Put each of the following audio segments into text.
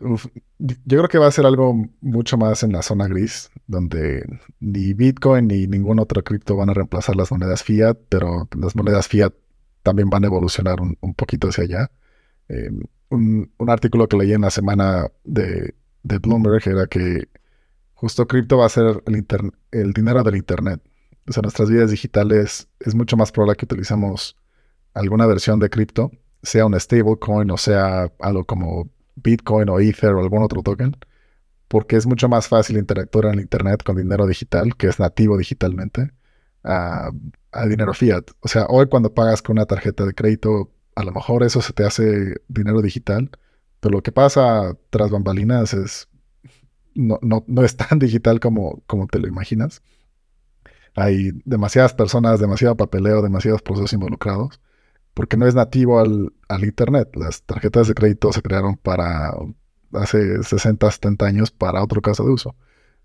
yo creo que va a ser algo mucho más en la zona gris, donde ni Bitcoin ni ningún otro cripto van a reemplazar las monedas fiat, pero las monedas fiat también van a evolucionar un, poquito hacia allá. Eh, un, artículo que leí en la semana de, Bloomberg era que justo cripto va a ser el, el dinero del Internet. O sea, nuestras vidas digitales es mucho más probable que utilizamos alguna versión de cripto, sea un stablecoin o sea algo como Bitcoin o Ether o algún otro token, porque es mucho más fácil interactuar en Internet con dinero digital, que es nativo digitalmente, a, dinero fiat. O sea, hoy cuando pagas con una tarjeta de crédito, a lo mejor eso se te hace dinero digital, pero lo que pasa tras bambalinas es no, no, no es tan digital como, como te lo imaginas. Hay demasiadas personas, demasiado papeleo, demasiados procesos involucrados porque no es nativo al, Internet. Las tarjetas de crédito se crearon para hace 60, 70 años para otro caso de uso.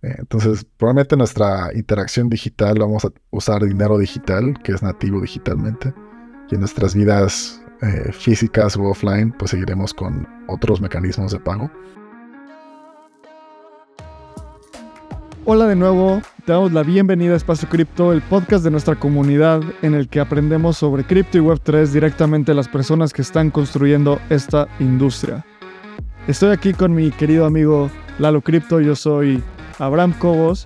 Eh, entonces, probablemente nuestra interacción digital vamos a usar dinero digital, que es nativo digitalmente, y en nuestras vidas eh, físicas u offline, pues seguiremos con otros mecanismos de pago. Hola de nuevo, te damos la bienvenida a Espacio Cripto, el podcast de nuestra comunidad en el que aprendemos sobre cripto y Web3 directamente las personas que están construyendo esta industria. Estoy aquí con mi querido amigo Lalo Cripto, yo soy Abraham Cobos.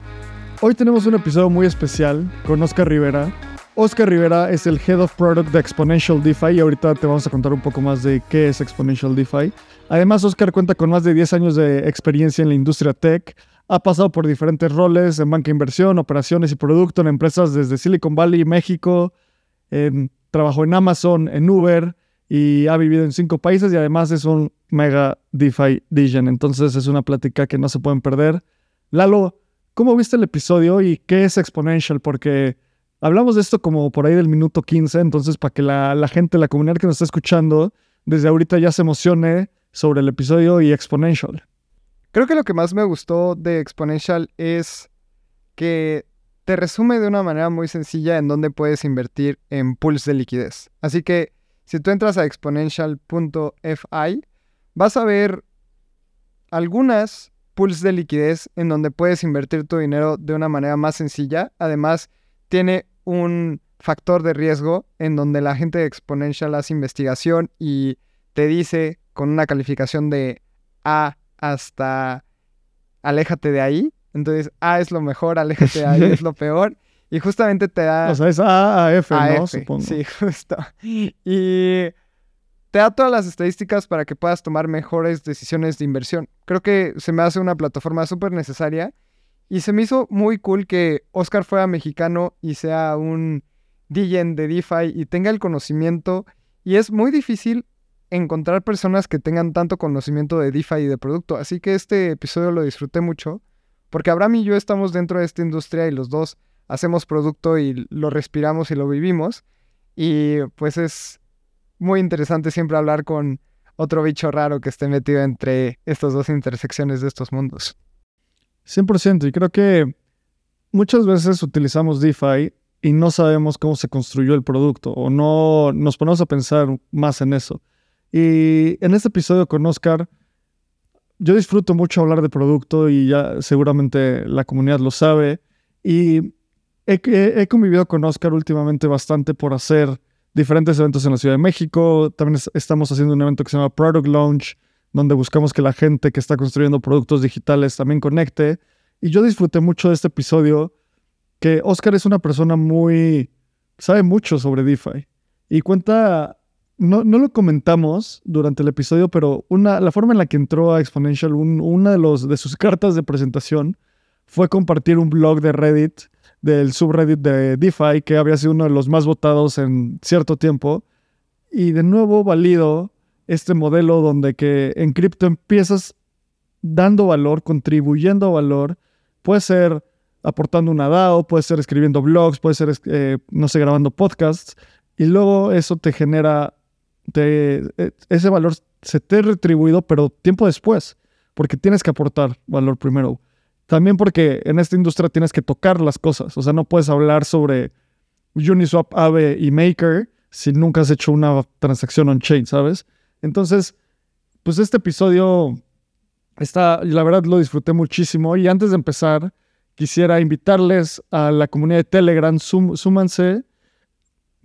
Hoy tenemos un episodio muy especial con Oscar Rivera. Oscar Rivera es el Head of Product de Exponential DeFi y ahorita te vamos a contar un poco más de qué es Exponential DeFi. Además, Oscar cuenta con más de 10 años de experiencia en la industria tech ha pasado por diferentes roles en banca inversión, operaciones y producto en empresas desde Silicon Valley, México. trabajó en Amazon, en Uber y ha vivido en cinco países y además es un mega DeFi Digen. Entonces es una plática que no se pueden perder. Lalo, ¿cómo viste el episodio y qué es Exponential? Porque hablamos de esto como por ahí del minuto 15, entonces para que la, la gente, la comunidad que nos está escuchando, desde ahorita ya se emocione sobre el episodio y Exponential. Creo que lo que más me gustó de Exponential es que te resume de una manera muy sencilla en dónde puedes invertir en pools de liquidez. Así que si tú entras a exponential.fi, vas a ver algunas pools de liquidez en donde puedes invertir tu dinero de una manera más sencilla. Además, tiene un factor de riesgo en donde la gente de Exponential hace investigación y te dice con una calificación de A hasta aléjate de ahí. Entonces, A es lo mejor, aléjate de ahí es lo peor. Y justamente te da... O sea, es A a F, ¿no? Supongo. Sí, justo. Y te da todas las estadísticas para que puedas tomar mejores decisiones de inversión. Creo que se me hace una plataforma súper necesaria. Y se me hizo muy cool que Oscar fuera mexicano y sea un DJ de DeFi y tenga el conocimiento. Y es muy difícil encontrar personas que tengan tanto conocimiento de DeFi y de producto. Así que este episodio lo disfruté mucho, porque Abraham y yo estamos dentro de esta industria y los dos hacemos producto y lo respiramos y lo vivimos. Y pues es muy interesante siempre hablar con otro bicho raro que esté metido entre estas dos intersecciones de estos mundos. 100%, y creo que muchas veces utilizamos DeFi y no sabemos cómo se construyó el producto o no nos ponemos a pensar más en eso. Y en este episodio con Oscar, yo disfruto mucho hablar de producto y ya seguramente la comunidad lo sabe. Y he, convivido con Oscar últimamente bastante por hacer diferentes eventos en la Ciudad de México. También estamos haciendo un evento que se llama Product Launch, donde buscamos que la gente que está construyendo productos digitales también conecte. Y yo disfruté mucho de este episodio, que Oscar es una persona muy... sabe mucho sobre DeFi y cuenta no, no, lo comentamos durante el episodio, pero una, la forma en la que entró a Exponential, una de, los, de sus cartas de presentación fue compartir un blog de Reddit, del subreddit de DeFi, que había sido uno de los más votados en cierto tiempo. Y de nuevo valido este modelo donde que en cripto empiezas dando valor, contribuyendo valor. Puede ser aportando una DAO, puede ser escribiendo blogs, puede ser, eh, no sé, grabando podcasts. Y luego eso te genera e, ese valor se te ha retribuido, pero tiempo después, porque tienes que aportar valor primero. También porque en esta industria tienes que tocar las cosas, o sea, no puedes hablar sobre Uniswap, Aave y Maker si nunca has hecho una transacción on-chain, ¿sabes? Entonces, pues este episodio Está, la verdad lo disfruté muchísimo y antes de empezar quisiera invitarles a la comunidad de Telegram, súmanse,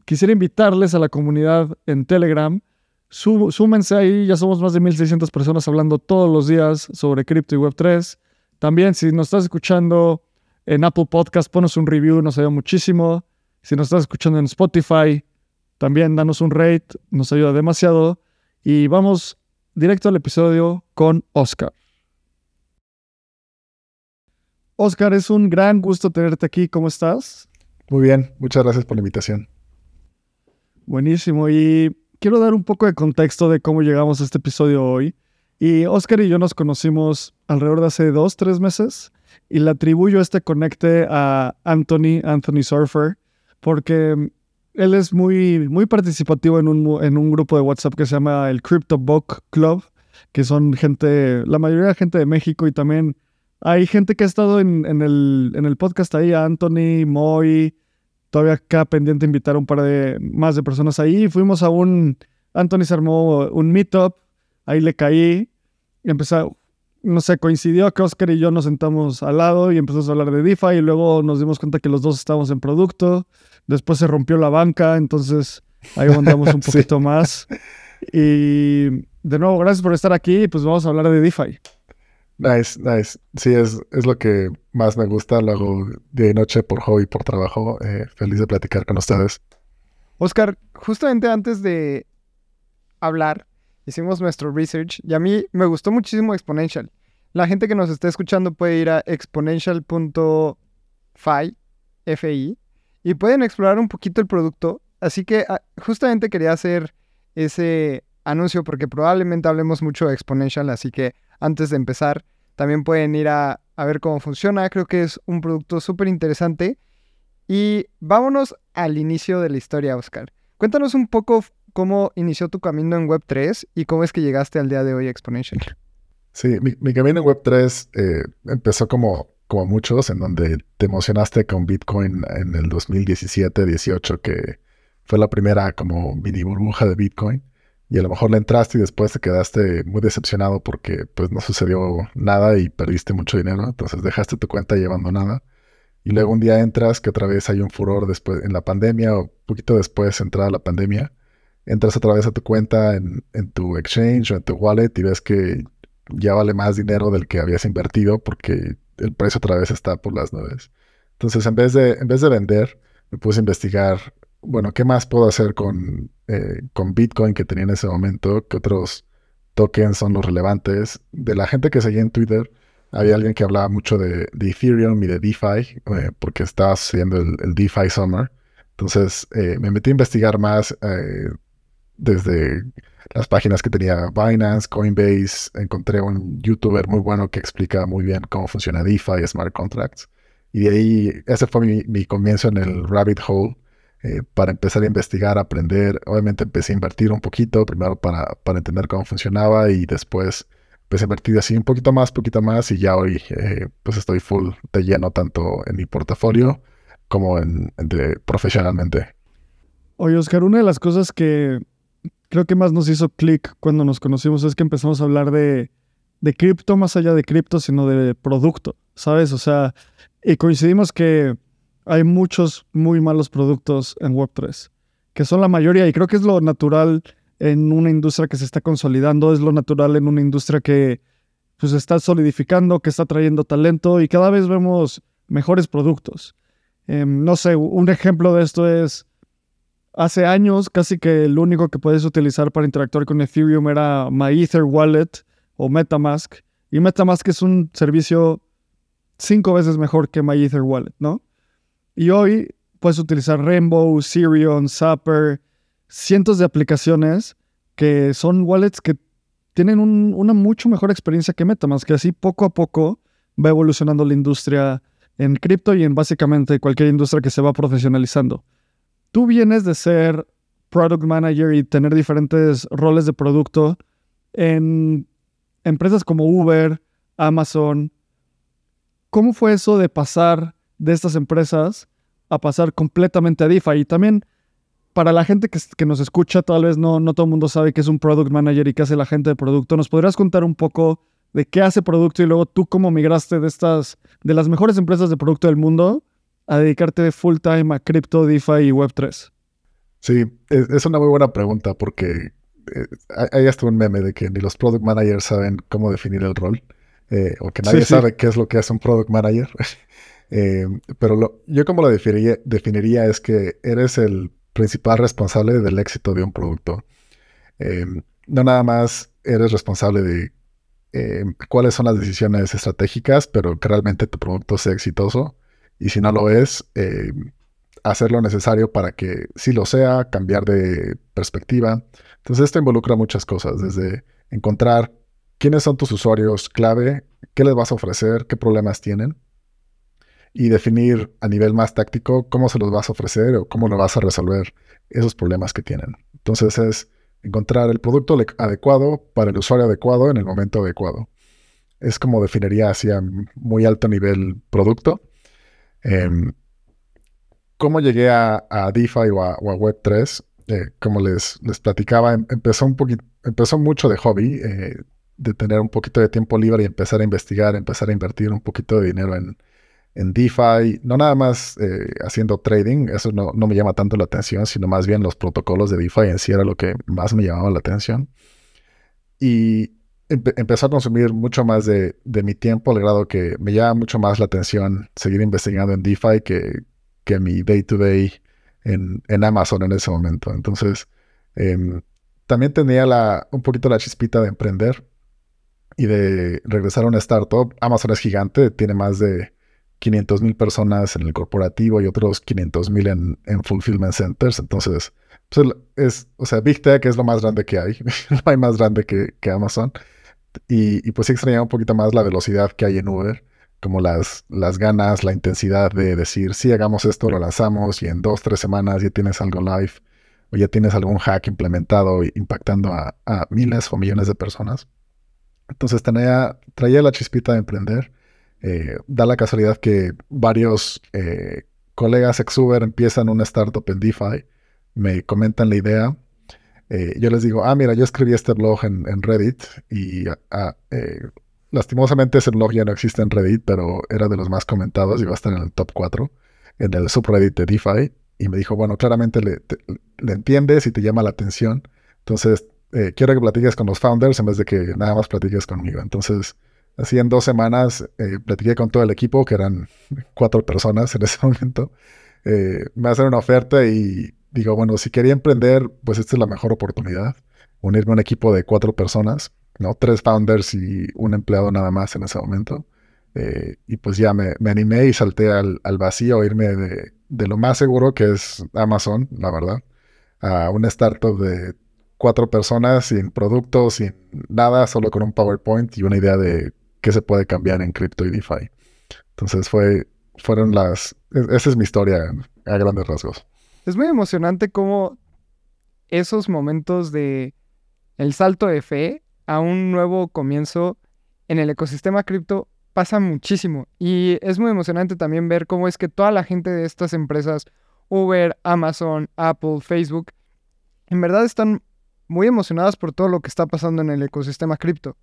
quisiera invitarles a la comunidad en Telegram, súmense ahí, ya somos más de 1600 personas hablando todos los días sobre cripto y Web3. También si nos estás escuchando en Apple Podcast, ponos un review, nos ayuda muchísimo. Si nos estás escuchando en Spotify, también danos un rate, nos ayuda demasiado. Y vamos directo al episodio con Oscar. Oscar, es un gran gusto tenerte aquí. ¿Cómo estás? Muy bien, muchas gracias por la invitación. Buenísimo. Y quiero dar un poco de contexto de cómo llegamos a este episodio hoy. Y Oscar y yo nos conocimos alrededor de hace dos, tres meses. Y le atribuyo este conecte a Anthony, Anthony Surfer, porque él es muy, muy participativo en un, en un grupo de WhatsApp que se llama el Crypto Book Club, que son gente, la mayoría de gente de México y también hay gente que ha estado en, el, en el podcast ahí, Anthony, Moy, todavía acá pendiente invitar a un par de más de personas ahí. Fuimos a un, Anthony se armó un meetup, ahí le caí, y empezó, no sé, coincidió que Oscar y yo nos sentamos al lado y empezamos a hablar de DeFi y luego nos dimos cuenta que los dos estábamos en producto. Después se rompió la banca, entonces ahí aguantamos un poquito más. Y de nuevo, gracias por estar aquí. Pues vamos a hablar de DeFi. Nice, nice. Sí, es, es lo que más me gusta. Lo hago día y noche por hobby, por trabajo. Eh, feliz de platicar con ustedes. Oscar, justamente antes de hablar, hicimos nuestro research y a mí me gustó muchísimo Exponential. La gente que nos está escuchando puede ir a exponential.fi, FI, y pueden explorar un poquito el producto. Así que ah, justamente quería hacer ese anuncio porque probablemente hablemos mucho de Exponential, así que antes de empezar también pueden ir a, ver cómo funciona. Creo que es un producto súper interesante. Y vámonos al inicio de la historia, Oscar. Cuéntanos un poco cómo inició tu camino en Web3 y cómo es que llegaste al día de hoy a Exponential. Sí, mi, camino en Web3 eh, empezó como, como muchos, en donde te emocionaste con Bitcoin en el 2017-18, que fue la primera como mini burbuja de Bitcoin y a lo mejor le entraste y después te quedaste muy decepcionado porque pues no sucedió nada y perdiste mucho dinero, entonces dejaste tu cuenta y abandonada. Y luego un día entras, que otra vez hay un furor después en la pandemia o poquito después de entrada la pandemia, entras otra vez a tu cuenta en, tu exchange o en tu wallet y ves que ya vale más dinero del que habías invertido porque el precio otra vez está por las nubes. Entonces en vez de, en vez de vender, me puse a investigar bueno, ¿qué más puedo hacer con, eh, con Bitcoin que tenía en ese momento? ¿Qué otros tokens son los relevantes? De la gente que seguía en Twitter, había alguien que hablaba mucho de, Ethereum y de DeFi, eh, porque estaba sucediendo el, DeFi Summer. Entonces eh, me metí a investigar más desde las páginas que tenía Binance, Coinbase. Encontré un youtuber muy bueno que explica muy bien cómo funciona DeFi, Smart Contracts. Y de ahí, ese fue mi, mi comienzo en el rabbit hole eh, para empezar a investigar, aprender. Obviamente empecé a invertir un poquito, primero para, para entender cómo funcionaba y después empecé a invertir así un poquito más, poquito más y ya hoy eh, pues estoy full de lleno tanto en mi portafolio como en, profesionalmente. Oye, Oscar, una de las cosas que creo que más nos hizo clic cuando nos conocimos es que empezamos a hablar de, de cripto más allá de cripto, sino de producto, ¿sabes? O sea, y coincidimos que hay muchos muy malos productos en Web3, que son la mayoría, y creo que es lo natural en una industria que se está consolidando, es lo natural en una industria que pues está solidificando, que está trayendo talento y cada vez vemos mejores productos. Em, no sé, un ejemplo de esto es, hace años casi que el único que puedes utilizar para interactuar con Ethereum era MyEther Wallet o Metamask, y Metamask es un servicio cinco veces mejor que MyEther Wallet, ¿no? Y hoy puedes utilizar Rainbow, Sirion, Zapper, cientos de aplicaciones que son wallets que tienen una mucho mejor experiencia que MetaMask, que así poco a poco va evolucionando la industria en cripto y en básicamente cualquier industria que se va profesionalizando. Tú vienes de ser product manager y tener diferentes roles de producto en empresas como Uber, Amazon. ¿Cómo fue eso de pasar de estas empresas a pasar completamente a DeFi. Y también para la gente que, nos escucha, tal vez no, no todo el mundo sabe qué es un product manager y qué hace la gente de producto. ¿Nos podrías contar un poco de qué hace producto y luego tú cómo migraste de estas, de las mejores empresas de producto del mundo a dedicarte full time a cripto, DeFi y Web3? Sí, es, una muy buena pregunta porque eh, hay hasta un meme de que ni los product managers saben cómo definir el rol, eh, o que nadie sabe qué es lo que hace un product manager. Eh, pero yo como lo definiría, definiría, es que eres el principal responsable del éxito de un producto. no nada más eres responsable de cuáles son las decisiones estratégicas, pero que realmente tu producto sea exitoso. Y si no lo es, hacer lo necesario para que sí lo sea, cambiar de perspectiva. Entonces esto involucra muchas cosas, desde encontrar quiénes son tus usuarios clave, qué les vas a ofrecer, qué problemas tienen, y definir a nivel más táctico cómo se los vas a ofrecer o cómo lo vas a resolver esos problemas que tienen. Entonces es encontrar el producto adecuado para el usuario adecuado en el momento adecuado. Es como definiría hacia muy alto nivel producto. Em, ¿Cómo llegué a, DeFi o a, Web3? Eh, como les, les platicaba, em, empezó, un poquito, empezó mucho de hobby, eh, de tener un poquito de tiempo libre y empezar a investigar, empezar a invertir un poquito de dinero en, en DeFi, no nada más eh, haciendo trading, eso no, me llama tanto la atención, sino más bien los protocolos de DeFi en sí era lo que más me llamaba la atención. Y empezó a consumir mucho más de, de, mi tiempo, al grado que me llama mucho más la atención seguir investigando en DeFi que, que mi day-to-day en, en, Amazon en ese momento. Entonces, em, también tenía la, un poquito la chispita de emprender y de regresar a una startup. Amazon es gigante, tiene más de 500 mil personas en el corporativo y otros 500 mil en, en, fulfillment centers. Entonces, pues es, o sea, Big Tech es lo más grande que hay. no hay más grande que, que Amazon. Y, y, pues sí extrañaba un poquito más la velocidad que hay en Uber como las, las ganas, la intensidad de decir, sí, hagamos esto, lo lanzamos y en dos, tres semanas ya tienes algo live o ya tienes algún hack implementado impactando a, miles o millones de personas. Entonces tenía, traía la chispita de emprender. Eh, da la casualidad que varios eh, colegas ex-Uber empiezan una startup en DeFi, me comentan la idea. Eh, yo les digo, ah, mira, yo escribí este blog en, Reddit y ah, Lastimosamente ese blog ya no existe en Reddit, pero era de los más comentados y va a estar en el top 4, en el subreddit de DeFi. Y me dijo, bueno, claramente le, entiendes y te llama la atención. Entonces, quiero que platiques con los founders en vez de que nada más platiques conmigo. Entonces, así en dos semanas eh, platiqué con todo el equipo, que eran cuatro personas en ese momento. Eh, me hacen una oferta y digo, bueno, si quería emprender, pues esta es la mejor oportunidad. Unirme a un equipo de cuatro personas ¿no? Tres founders y un empleado nada más en ese momento. Eh, y pues ya me, animé y salté al, vacío a irme de, lo más seguro que es Amazon, la verdad, a una startup de cuatro personas sin productos, sin nada, solo con un PowerPoint y una idea de qué se puede cambiar en cripto y DeFi. Entonces fue, fueron las, esa es mi historia a grandes rasgos. Es muy emocionante cómo esos momentos de el salto de fe a un nuevo comienzo en el ecosistema cripto pasa muchísimo. Y es muy emocionante también ver cómo es que toda la gente de estas empresas, Uber, Amazon, Apple, Facebook, en verdad están muy emocionadas por todo lo que está pasando en el ecosistema cripto.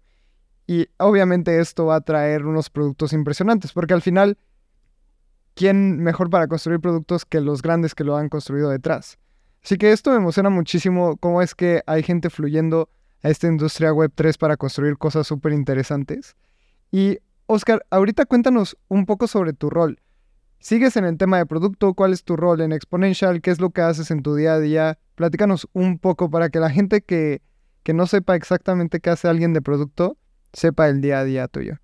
Y obviamente esto va a traer unos productos impresionantes, porque al final, ¿quién mejor para construir productos que los grandes que lo han construido detrás? Así que esto me emociona muchísimo, cómo es que hay gente fluyendo a esta industria web 3 para construir cosas súper interesantes. Y Oscar, ahorita cuéntanos un poco sobre tu rol. ¿Sigues en el tema de producto? ¿Cuál es tu rol en Exponential? ¿Qué es lo que haces en tu día a día? Platícanos un poco para que la gente que, que no sepa exactamente qué hace alguien de producto, sepa el día a día tuyo.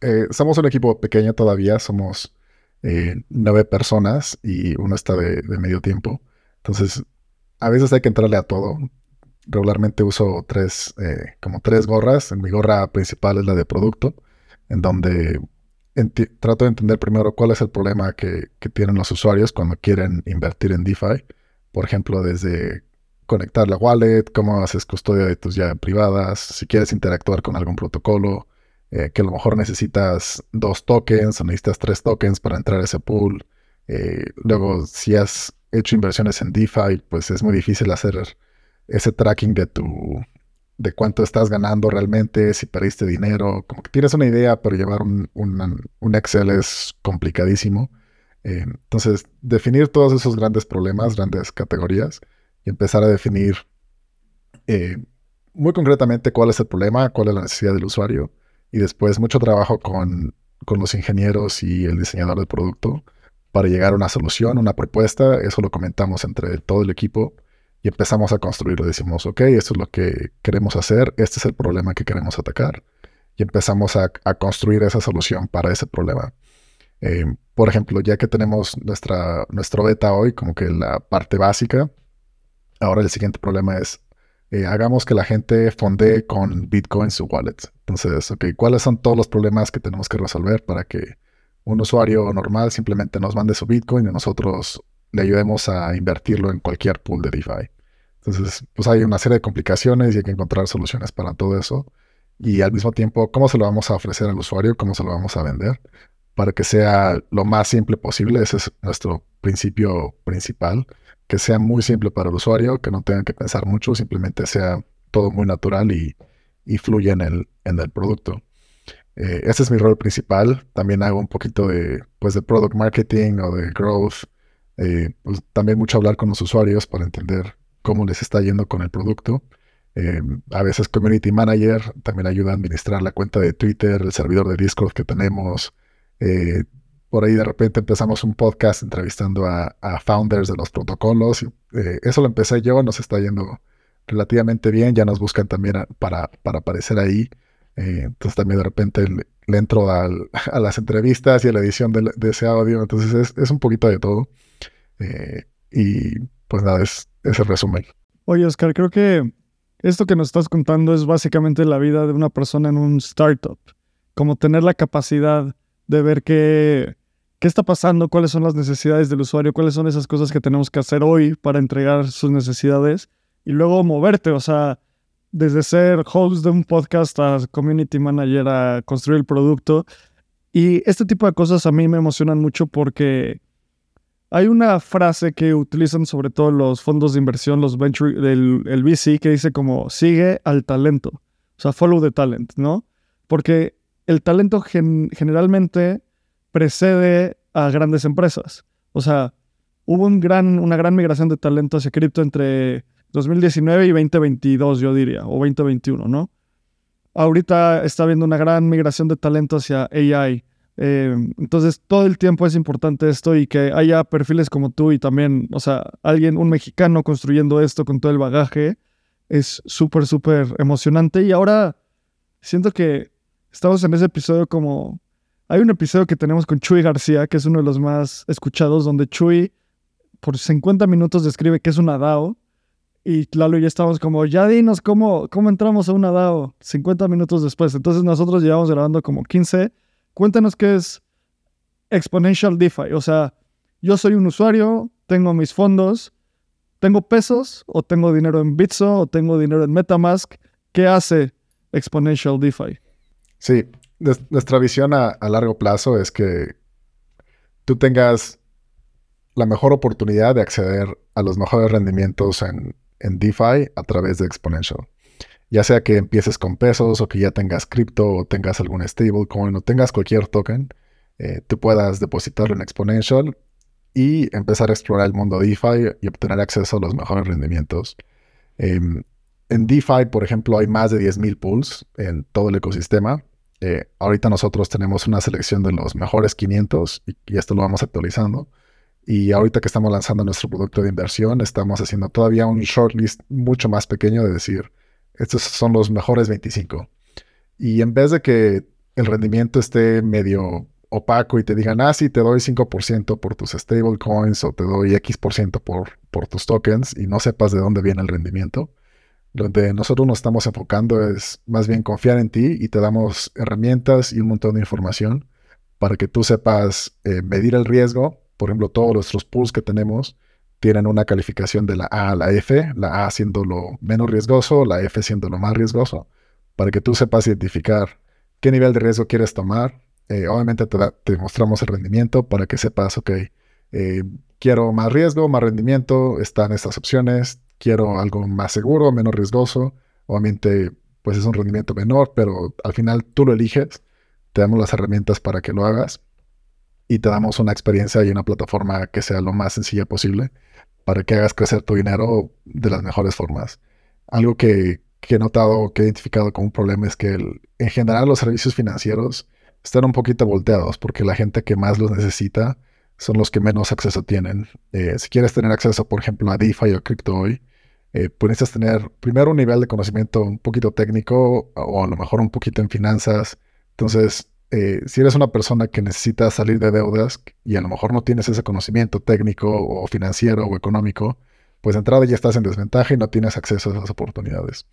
Eh, somos un equipo pequeño todavía, somos eh, nueve personas y uno está de, medio tiempo. Entonces, a veces hay que entrarle a todo. Regularmente uso tres, eh, como tres gorras. Mi gorra principal es la de producto, en donde trato de entender primero cuál es el problema que, tienen los usuarios cuando quieren invertir en DeFi. Por ejemplo, desde conectar la wallet, cómo haces custodia de tus llaves privadas, si quieres interactuar con algún protocolo, eh, que a lo mejor necesitas dos tokens o necesitas tres tokens para entrar a ese pool. Eh, luego, si has hecho inversiones en DeFi, pues es muy difícil hacer ese tracking de tu, de cuánto estás ganando realmente, si perdiste dinero, como que tienes una idea, pero llevar un, un, Excel es complicadísimo. Eh, entonces, definir todos esos grandes problemas, grandes categorías, y empezar a definir eh, muy concretamente cuál es el problema, cuál es la necesidad del usuario, y después mucho trabajo con, con los ingenieros y el diseñador del producto para llegar a una solución, una propuesta. Eso lo comentamos entre todo el equipo y empezamos a construirlo. Decimos, ok, esto es lo que queremos hacer, este es el problema que queremos atacar. Y empezamos a, construir esa solución para ese problema. Eh, por ejemplo, ya que tenemos nuestra, nuestro beta hoy, como que la parte básica, ahora el siguiente problema es, eh, hagamos que la gente fondee con Bitcoin su wallet. Entonces, ok, ¿cuáles son todos los problemas que tenemos que resolver para que un usuario normal simplemente nos mande su Bitcoin y nosotros le ayudemos a invertirlo en cualquier pool de DeFi? Entonces, pues hay una serie de complicaciones y hay que encontrar soluciones para todo eso. Y al mismo tiempo, ¿cómo se lo vamos a ofrecer al usuario? ¿Cómo se lo vamos a vender? Para que sea lo más simple posible. Ese es nuestro principio principal. Que sea muy simple para el usuario, que no tengan que pensar mucho, simplemente sea todo muy natural y, y fluya en el, en el producto. Eh, ese es mi rol principal. También hago un poquito de, pues, de product marketing o de growth. Eh, pues, también mucho hablar con los usuarios para entender cómo les está yendo con el producto. Eh, a veces Community Manager también ayuda a administrar la cuenta de Twitter, el servidor de Discord que tenemos. Eh, por ahí de repente empezamos un podcast entrevistando a, founders de los protocolos. Eh, eso lo empecé yo, nos está yendo relativamente bien. Ya nos buscan también para, para aparecer ahí. entonces también de repente le, entro a las entrevistas y a la edición de, ese audio. Entonces es, es, un poquito de todo. y pues nada, es, ese resumen. Oye, Oscar, creo que esto que nos estás contando es básicamente la vida de una persona en un startup. Como tener la capacidad de ver qué, qué está pasando, cuáles son las necesidades del usuario, cuáles son esas cosas que tenemos que hacer hoy para entregar sus necesidades y luego moverte, o sea, desde ser host de un podcast a community manager a construir el producto. Y este tipo de cosas a mí me emocionan mucho porque hay una frase que utilizan sobre todo los fondos de inversión, los venture, del el VC, que dice como sigue al talento. O sea, follow the talent, ¿no? Porque el talento generalmente precede a grandes empresas. O sea, hubo un gran, una gran migración de talento hacia cripto entre 2019 y 2022, yo diría, o 2021, ¿no? Ahorita está habiendo una gran migración de talento hacia AI, eh, entonces, todo el tiempo es importante esto y que haya perfiles como tú y también, o sea, alguien, un mexicano construyendo esto con todo el bagaje, es súper, súper emocionante. Y ahora siento que estamos en ese episodio como... Hay un episodio que tenemos con Chuy García, que es uno de los más escuchados, donde Chuy por 50 minutos describe que es una DAO. Y Lalo y estamos como, ya dinos cómo, cómo entramos a una DAO 50 minutos después. Entonces nosotros llevamos grabando como 15 Cuéntanos qué es Exponential DeFi. O sea, yo soy un usuario, tengo mis fondos, tengo pesos o tengo dinero en Bitso o tengo dinero en Metamask. ¿Qué hace Exponential DeFi? Sí, nuestra visión a, largo plazo es que tú tengas la mejor oportunidad de acceder a los mejores rendimientos en, en DeFi a través de Exponential. Ya sea que empieces con pesos o que ya tengas cripto o tengas algún stablecoin o tengas cualquier token, eh, tú puedas depositarlo en Exponential y empezar a explorar el mundo DeFi y obtener acceso a los mejores rendimientos. Em, en DeFi, por ejemplo, hay más de 10.000 pools en todo el ecosistema. Eh, ahorita nosotros tenemos una selección de los mejores 500 y, esto lo vamos actualizando. Y ahorita que estamos lanzando nuestro producto de inversión, estamos haciendo todavía un shortlist mucho más pequeño de decir, estos son los mejores 25. Y en vez de que el rendimiento esté medio opaco y te digan, ah, sí, te doy 5% por tus stablecoins o te doy X% por, por tus tokens y no sepas de dónde viene el rendimiento, donde nosotros nos estamos enfocando es más bien confiar en ti y te damos herramientas y un montón de información para que tú sepas eh, medir el riesgo. Por ejemplo, todos nuestros pools que tenemos tienen una calificación de la A a la F, la A siendo lo menos riesgoso, la F siendo lo más riesgoso, para que tú sepas identificar qué nivel de riesgo quieres tomar. Eh, obviamente te, mostramos el rendimiento para que sepas, ok, eh, quiero más riesgo, más rendimiento, están estas opciones, quiero algo más seguro, menos riesgoso, Obviamente, pues es un rendimiento menor, pero al final tú lo eliges, te damos las herramientas para que lo hagas y te damos una experiencia y una plataforma que sea lo más sencilla posible para que hagas crecer tu dinero de las mejores formas. Algo que, he notado, que he identificado como un problema es que en general los servicios financieros están un poquito volteados porque la gente que más los necesita son los que menos acceso tienen. Eh, si quieres tener acceso, por ejemplo, a DeFi o Crypto hoy, eh, puedes tener primero un nivel de conocimiento un poquito técnico o a lo mejor un poquito en finanzas. Entonces, eh, si eres una persona que necesita salir de deudas y a lo mejor no tienes ese conocimiento técnico o financiero o económico, pues de entrada ya estás en desventaja y no tienes acceso a esas oportunidades.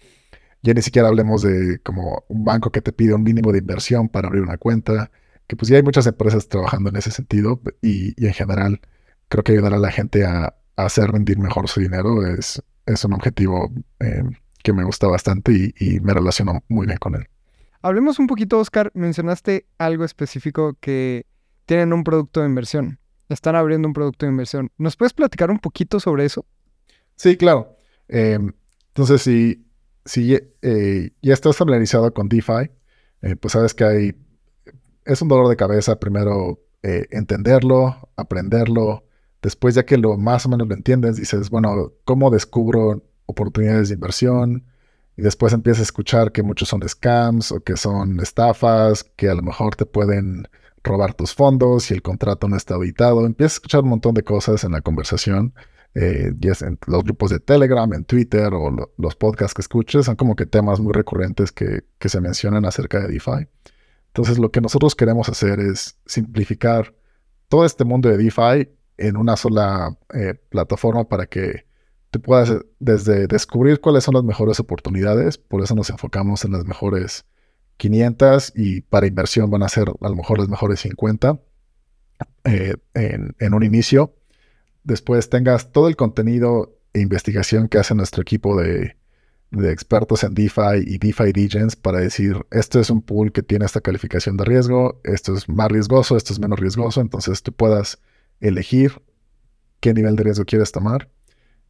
Ya ni siquiera hablemos de como un banco que te pide un mínimo de inversión para abrir una cuenta, que pues ya hay muchas empresas trabajando en ese sentido y, en general creo que ayudar a la gente a, hacer rendir mejor su dinero es, es un objetivo eh, que me gusta bastante y, y me relaciono muy bien con él. Hablemos un poquito, Oscar. Mencionaste algo específico que tienen un producto de inversión. Están abriendo un producto de inversión. ¿Nos puedes platicar un poquito sobre eso? Sí, claro. Em, entonces, si, si eh, ya estás familiarizado con DeFi, eh, pues sabes que hay. Es un dolor de cabeza primero eh, entenderlo, aprenderlo. Después, ya que lo más o menos lo entiendes, dices, bueno, ¿cómo descubro oportunidades de inversión? y después empiezas a escuchar que muchos son scams o que son estafas, que a lo mejor te pueden robar tus fondos si el contrato no está auditado. Empiezas a escuchar un montón de cosas en la conversación, eh, en los grupos de Telegram, en Twitter o los podcasts que escuches, son como que temas muy recurrentes que, se mencionan acerca de DeFi. Entonces lo que nosotros queremos hacer es simplificar todo este mundo de DeFi en una sola eh, plataforma para que te puedas eh, desde descubrir cuáles son las mejores oportunidades, por eso nos enfocamos en las mejores 500 y para inversión van a ser a lo mejor las mejores 50 eh, en, un inicio. Después tengas todo el contenido e investigación que hace nuestro equipo de, expertos en DeFi y DeFi Degens para decir, esto es un pool que tiene esta calificación de riesgo, esto es más riesgoso, esto es menos riesgoso, entonces tú puedas elegir qué nivel de riesgo quieres tomar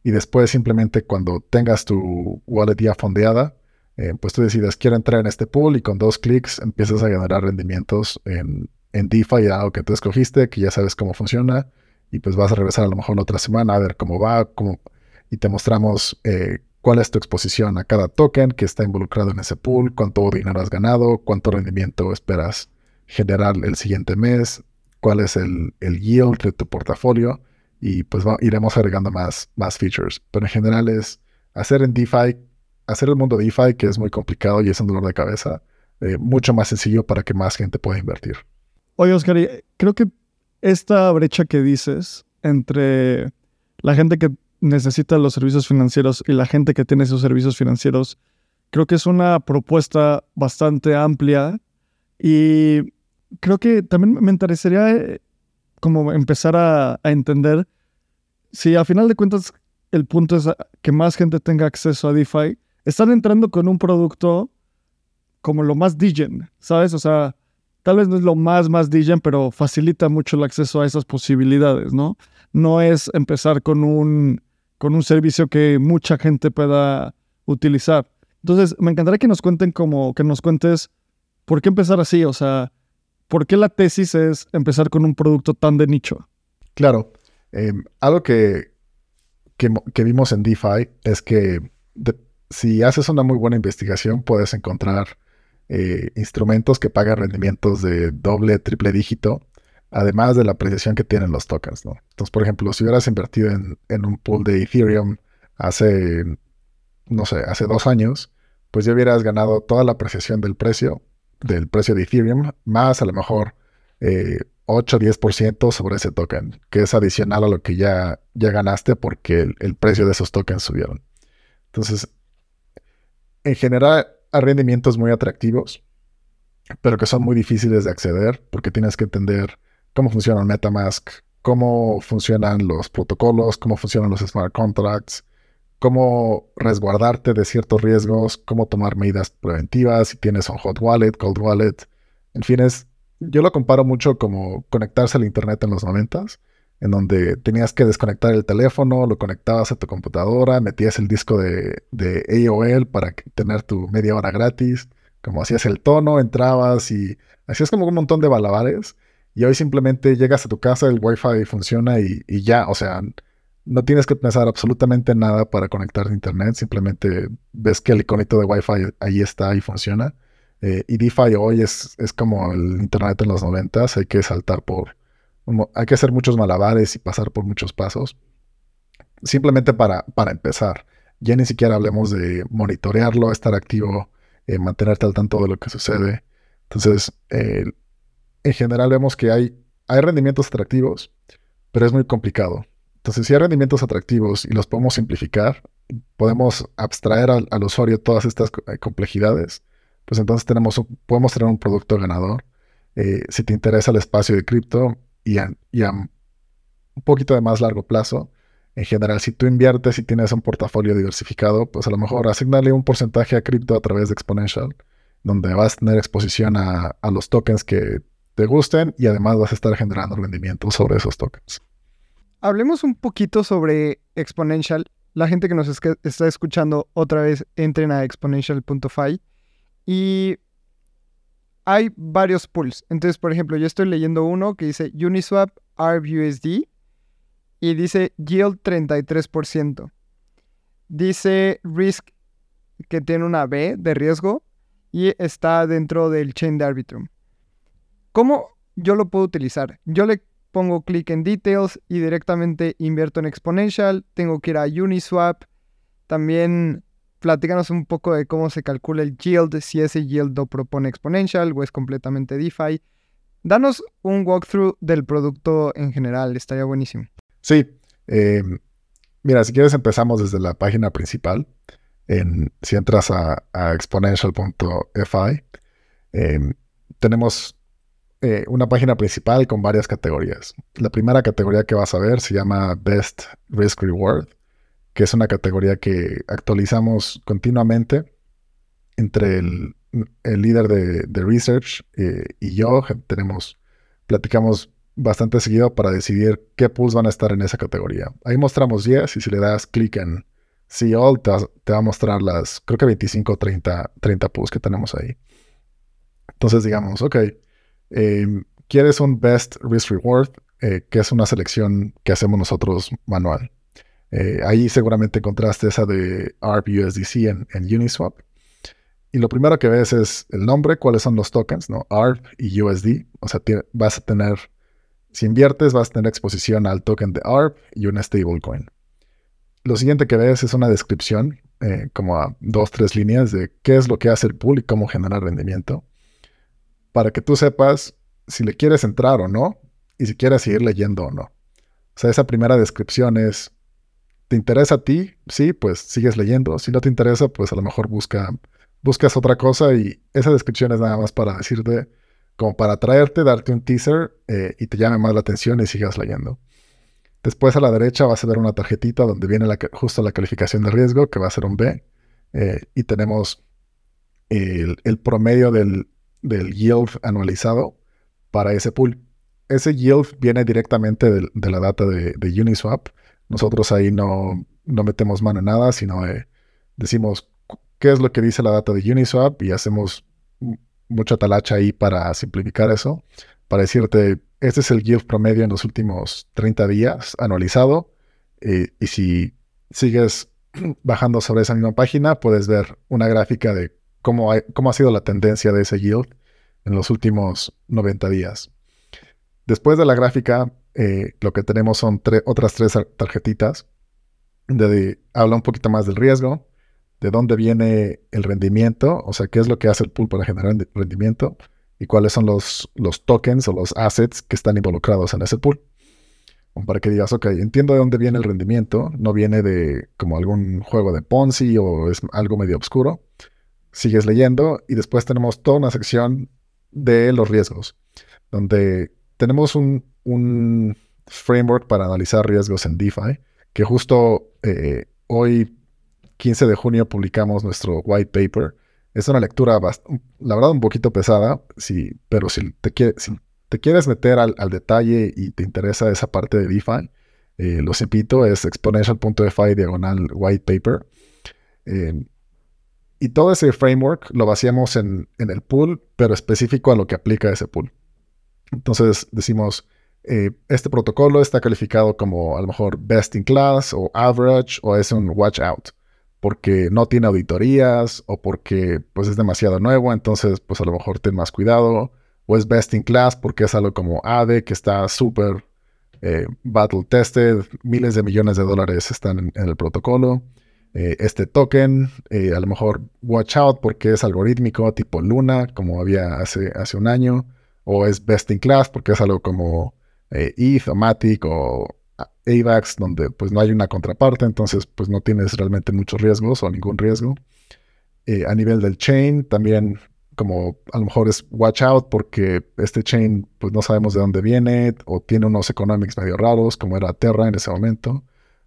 y después simplemente cuando tengas tu wallet ya fondeada, eh, pues tú decides, quiero entrar en este pool y con dos clics empiezas a generar rendimientos en, en DeFi, algo que tú escogiste, que ya sabes cómo funciona, y pues vas a regresar a lo mejor la otra semana a ver cómo va, cómo, y te mostramos eh, cuál es tu exposición a cada token que está involucrado en ese pool, cuánto dinero has ganado, cuánto rendimiento esperas generar el siguiente mes, cuál es el, el yield de tu portafolio y pues iremos agregando más, más features. Pero en general es hacer en DeFi, hacer el mundo DeFi, que es muy complicado y es un dolor de cabeza, eh, mucho más sencillo para que más gente pueda invertir. Oye, Oscar, creo que esta brecha que dices entre la gente que necesita los servicios financieros y la gente que tiene esos servicios financieros, creo que es una propuesta bastante amplia y creo que también me interesaría eh, como empezar a, entender si a final de cuentas el punto es que más gente tenga acceso a DeFi, están entrando con un producto como lo más Degen, ¿sabes? O sea, tal vez no es lo más, más pero facilita mucho el acceso a esas posibilidades, ¿no? No es empezar con un, con un servicio que mucha gente pueda utilizar. Entonces, me encantaría que nos cuenten como, que nos cuentes por qué empezar así, o sea, por qué la tesis es empezar con un producto tan de nicho. Claro. Em, algo que, que, vimos en DeFi es que si haces una muy buena investigación, puedes encontrar eh, instrumentos que pagan rendimientos de doble, triple dígito, además de la apreciación que tienen los tokens. ¿no? Entonces, por ejemplo, si hubieras invertido en, en un pool de Ethereum hace, no sé, hace dos años, pues ya hubieras ganado toda la apreciación del precio, del precio de Ethereum, más a lo mejor eh, 8-10% sobre ese token, que es adicional a lo que ya, ya ganaste porque el, precio de esos tokens subieron. Entonces, en general, hay rendimientos muy atractivos, pero que son muy difíciles de acceder porque tienes que entender cómo funciona el MetaMask, cómo funcionan los protocolos, cómo funcionan los smart contracts, cómo resguardarte de ciertos riesgos, cómo tomar medidas preventivas, si tienes un hot wallet, cold wallet. En fin, es yo lo comparo mucho como conectarse al Internet en los 90 en donde tenías que desconectar el teléfono, lo conectabas a tu computadora, metías el disco de, de AOL para tener tu media hora gratis, como hacías el tono, entrabas y hacías como un montón de balabares. Y hoy simplemente llegas a tu casa, el Wi-Fi funciona y, ya, o sea, no tienes que pensar absolutamente nada para conectar a internet, simplemente ves que el iconito de Wi-Fi ahí está y funciona. Eh, y DeFi hoy es, es como el internet en los 90, hay que saltar por, hay que hacer muchos malabares y pasar por muchos pasos, simplemente para, para empezar. Ya ni siquiera hablemos de monitorearlo, estar activo, eh, mantenerte al tanto de lo que sucede. Entonces, eh, en general vemos que hay, hay rendimientos atractivos, pero es muy complicado. Entonces, si hay rendimientos atractivos y los podemos simplificar, podemos abstraer al, usuario todas estas eh, complejidades, pues entonces tenemos podemos tener un producto ganador. Eh, si te interesa el espacio de cripto y a, un poquito de más largo plazo, en general, si tú inviertes y tienes un portafolio diversificado, pues a lo mejor asignarle un porcentaje a cripto a través de Exponential, donde vas a tener exposición a los tokens que te gusten y además vas a estar generando rendimiento sobre esos tokens. Hablemos un poquito sobre Exponential. La gente que nos está escuchando otra vez entren a exponential.fi y hay varios pools. Entonces, por ejemplo, yo estoy leyendo uno que dice Uniswap ARBUSD y dice yield 33%. Dice risk que tiene una B de riesgo y está dentro del chain de Arbitrum. ¿Cómo yo lo puedo utilizar? Yo le pongo clic en Details y directamente invierto en Exponential. Tengo que ir a Uniswap. También platícanos un poco de cómo se calcula el yield, si ese yield lo propone Exponential o es completamente DeFi. Danos un walkthrough del producto en general, estaría buenísimo. Sí, em, mira, si quieres empezamos desde la página principal. Si entras a, exponential.fi, em, tenemos eh, una página principal con varias categorías. La primera categoría que vas a ver se llama Best Risk Reward, que es una categoría que actualizamos continuamente entre el, líder de, research eh, y yo. Tenemos, platicamos bastante seguido para decidir qué pools van a estar en esa categoría. Ahí mostramos 10 y si le das clic en See All, te, va a mostrar las, creo que 25 o 30, 30 pools que tenemos ahí. Entonces digamos, ok, Em, quieres un Best Risk Reward, eh, que es una selección que hacemos nosotros manual. Eh, ahí seguramente encontraste esa de ARP USDC en, Uniswap. Y lo primero que ves es el nombre, cuáles son los tokens, ¿no? ARP y USD. O sea, vas a tener, si inviertes, vas a tener exposición al token de ARP y una stablecoin. Lo siguiente que ves es una descripción, eh, como a dos, tres líneas de qué es lo que hace el pool y cómo generar rendimiento para que tú sepas si le quieres entrar o no y si quieres seguir leyendo o no. O sea, esa primera descripción es, ¿te interesa a ti? Sí, pues sigues leyendo. Si no te interesa, pues a lo mejor busca, buscas otra cosa y esa descripción es nada más para decirte, como para atraerte, darte un teaser eh, y te llame más la atención y sigas leyendo. Después a la derecha vas a ver una tarjetita donde viene justo la calificación de riesgo, que va a ser un B. Eh, y tenemos el promedio del, del yield anualizado para ese pool. Ese yield viene directamente de, la data de, Uniswap. Nosotros ahí no, no metemos mano en nada, sino eh, decimos qué es lo que dice la data de Uniswap y hacemos mucha talacha ahí para simplificar eso, para decirte, este es el yield promedio en los últimos 30 días anualizado, eh, y si sigues bajando sobre esa misma página, puedes ver una gráfica de cómo, ha sido la tendencia de ese yield en los últimos 90 días. Después de la gráfica, eh, lo que tenemos son otras tres tarjetitas. De, habla un poquito más del riesgo, de dónde viene el rendimiento, o sea, qué es lo que hace el pool para generar rendimiento y cuáles son los tokens o los assets que están involucrados en ese pool. Para que digas, ok, entiendo de dónde viene el rendimiento, no viene de como algún juego de Ponzi o es algo medio oscuro, sigues leyendo y después tenemos toda una sección de los riesgos, donde tenemos un, framework para analizar riesgos en DeFi, que justo eh, hoy, 15 de junio, publicamos nuestro white paper. Es una lectura, la verdad, un poquito pesada, sí, pero si te, te quieres meter al, detalle y te interesa esa parte de DeFi, eh, los invito, es exponential.defi diagonal white paper. Eh, y todo ese framework lo vaciamos en, en, el pool, pero específico a lo que aplica ese pool. Entonces decimos, eh, este protocolo está calificado como a lo mejor best in class o average o es un watch out porque no tiene auditorías o porque pues es demasiado nuevo, entonces pues a lo mejor ten más cuidado o es best in class porque es algo como ADE que está súper eh, battle tested, miles de millones de dólares están en, el protocolo. Eh, este token, a lo mejor watch out porque es algorítmico tipo Luna, como había hace, hace un año, o es best in class porque es algo como eh, ETH o Matic o AVAX, donde pues no hay una contraparte, entonces pues no tienes realmente muchos riesgos o ningún riesgo. Eh, a nivel del chain, también como a lo mejor es watch out porque este chain pues no sabemos de dónde viene o tiene unos economics medio raros como era Terra en ese momento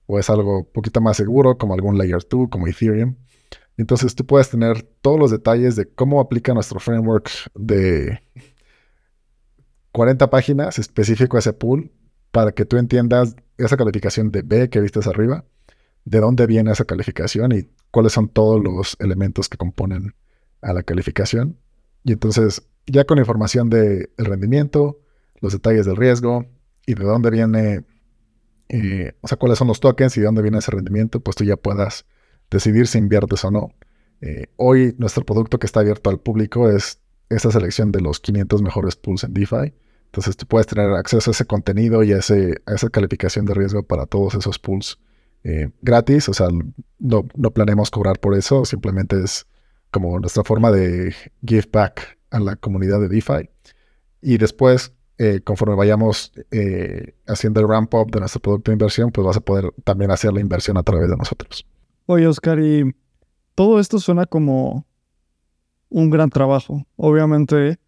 o es algo un poquito más seguro como algún layer 2 como Ethereum. Entonces tú puedes tener todos los detalles de cómo aplica nuestro framework de 40 páginas específico a ese pool para que tú entiendas esa calificación de B que viste arriba, de dónde viene esa calificación y cuáles son todos los elementos que componen a la calificación. Y entonces, ya con información del rendimiento, los detalles del riesgo y de dónde viene, eh, o sea, cuáles son los tokens y de dónde viene ese rendimiento, pues tú ya puedas decidir si inviertes o no. Eh, hoy nuestro producto que está abierto al público es esa selección de los 500 mejores pools en DeFi entonces tú puedes tener acceso a ese contenido y a, esa calificación de riesgo para todos esos pools eh, gratis. O sea, no, no planeamos cobrar por eso, simplemente es como nuestra forma de give back a la comunidad de DeFi. Y después, eh, conforme vayamos eh, haciendo el ramp up de nuestro producto de inversión, pues vas a poder también hacer la inversión a través de nosotros. Oye, Oscar, y todo esto suena como un gran trabajo. Obviamente,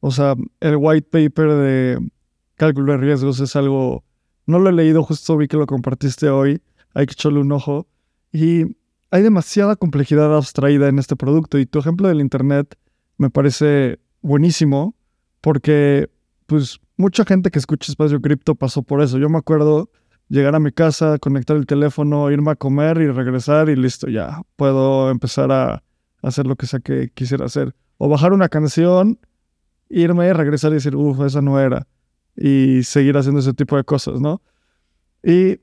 o sea, el white paper de cálculo de riesgos es algo, no lo he leído, justo vi que lo compartiste hoy, hay que echarle un ojo. Y hay demasiada complejidad abstraída en este producto y tu ejemplo del Internet me parece buenísimo porque pues mucha gente que escucha Espacio Cripto pasó por eso. Yo me acuerdo llegar a mi casa, conectar el teléfono, irme a comer y regresar y listo, ya puedo empezar a hacer lo que sea que quisiera hacer. O bajar una canción irme, regresar y decir, uff, esa no era. Y seguir haciendo ese tipo de cosas, ¿no? Y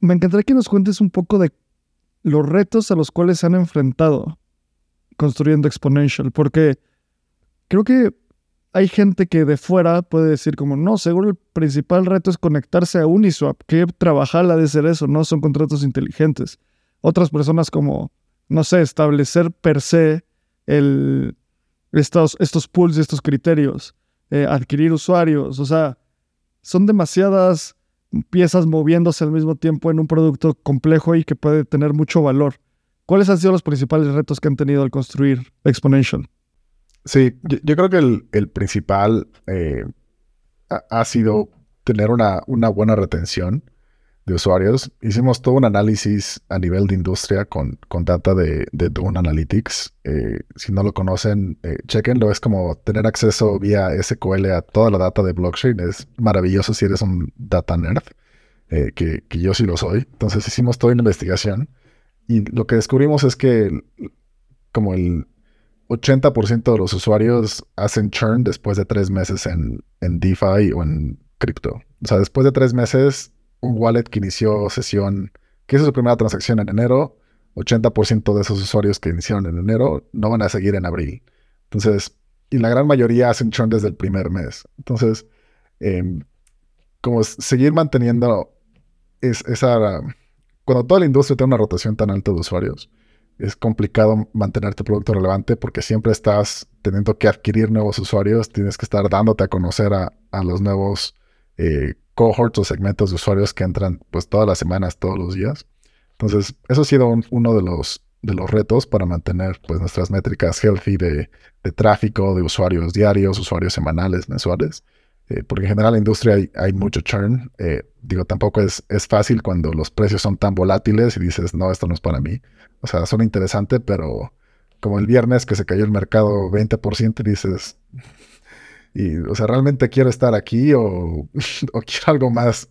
me encantaría que nos cuentes un poco de los retos a los cuales se han enfrentado construyendo Exponential, porque creo que hay gente que de fuera puede decir como, no, seguro el principal reto es conectarse a Uniswap, que trabajar la de ser eso, no son contratos inteligentes. Otras personas como, no sé, establecer per se el, estos, estos pools y estos criterios, eh, adquirir usuarios, o sea, son demasiadas piezas moviéndose al mismo tiempo en un producto complejo y que puede tener mucho valor. ¿Cuáles han sido los principales retos que han tenido al construir Exponential? Sí, yo, creo que el, principal eh, ha, sido tener una, buena retención de usuarios. Hicimos todo un análisis a nivel de industria con, data de, de Dune Analytics. Eh, si no lo conocen, eh, chequenlo. Es como tener acceso vía SQL a toda la data de blockchain. Es maravilloso si eres un data nerd, que, que, yo sí lo soy. Entonces hicimos toda una investigación y lo que descubrimos es que como el 80% de los usuarios hacen churn después de tres meses en, en DeFi o en cripto. O sea, después de tres meses un wallet que inició sesión, que hizo su primera transacción en enero, 80% de esos usuarios que iniciaron en enero no van a seguir en abril. Entonces, y la gran mayoría hacen churn desde el primer mes. Entonces, em, como seguir manteniendo esa... Cuando toda la industria tiene una rotación tan alta de usuarios, es complicado mantener tu producto relevante porque siempre estás teniendo que adquirir nuevos usuarios, tienes que estar dándote a conocer a, los nuevos eh, cohorts o segmentos de usuarios que entran pues todas las semanas, todos los días. Entonces, eso ha sido uno de los, de los retos para mantener pues nuestras métricas healthy de, tráfico, de usuarios diarios, usuarios semanales, mensuales. Eh, porque en general en la industria hay, mucho churn. Eh, digo, tampoco es, es fácil cuando los precios son tan volátiles y dices, no, esto no es para mí. O sea, son interesante, pero como el viernes que se cayó el mercado 20% y dices, o sea, ¿realmente quiero estar aquí o, quiero algo más,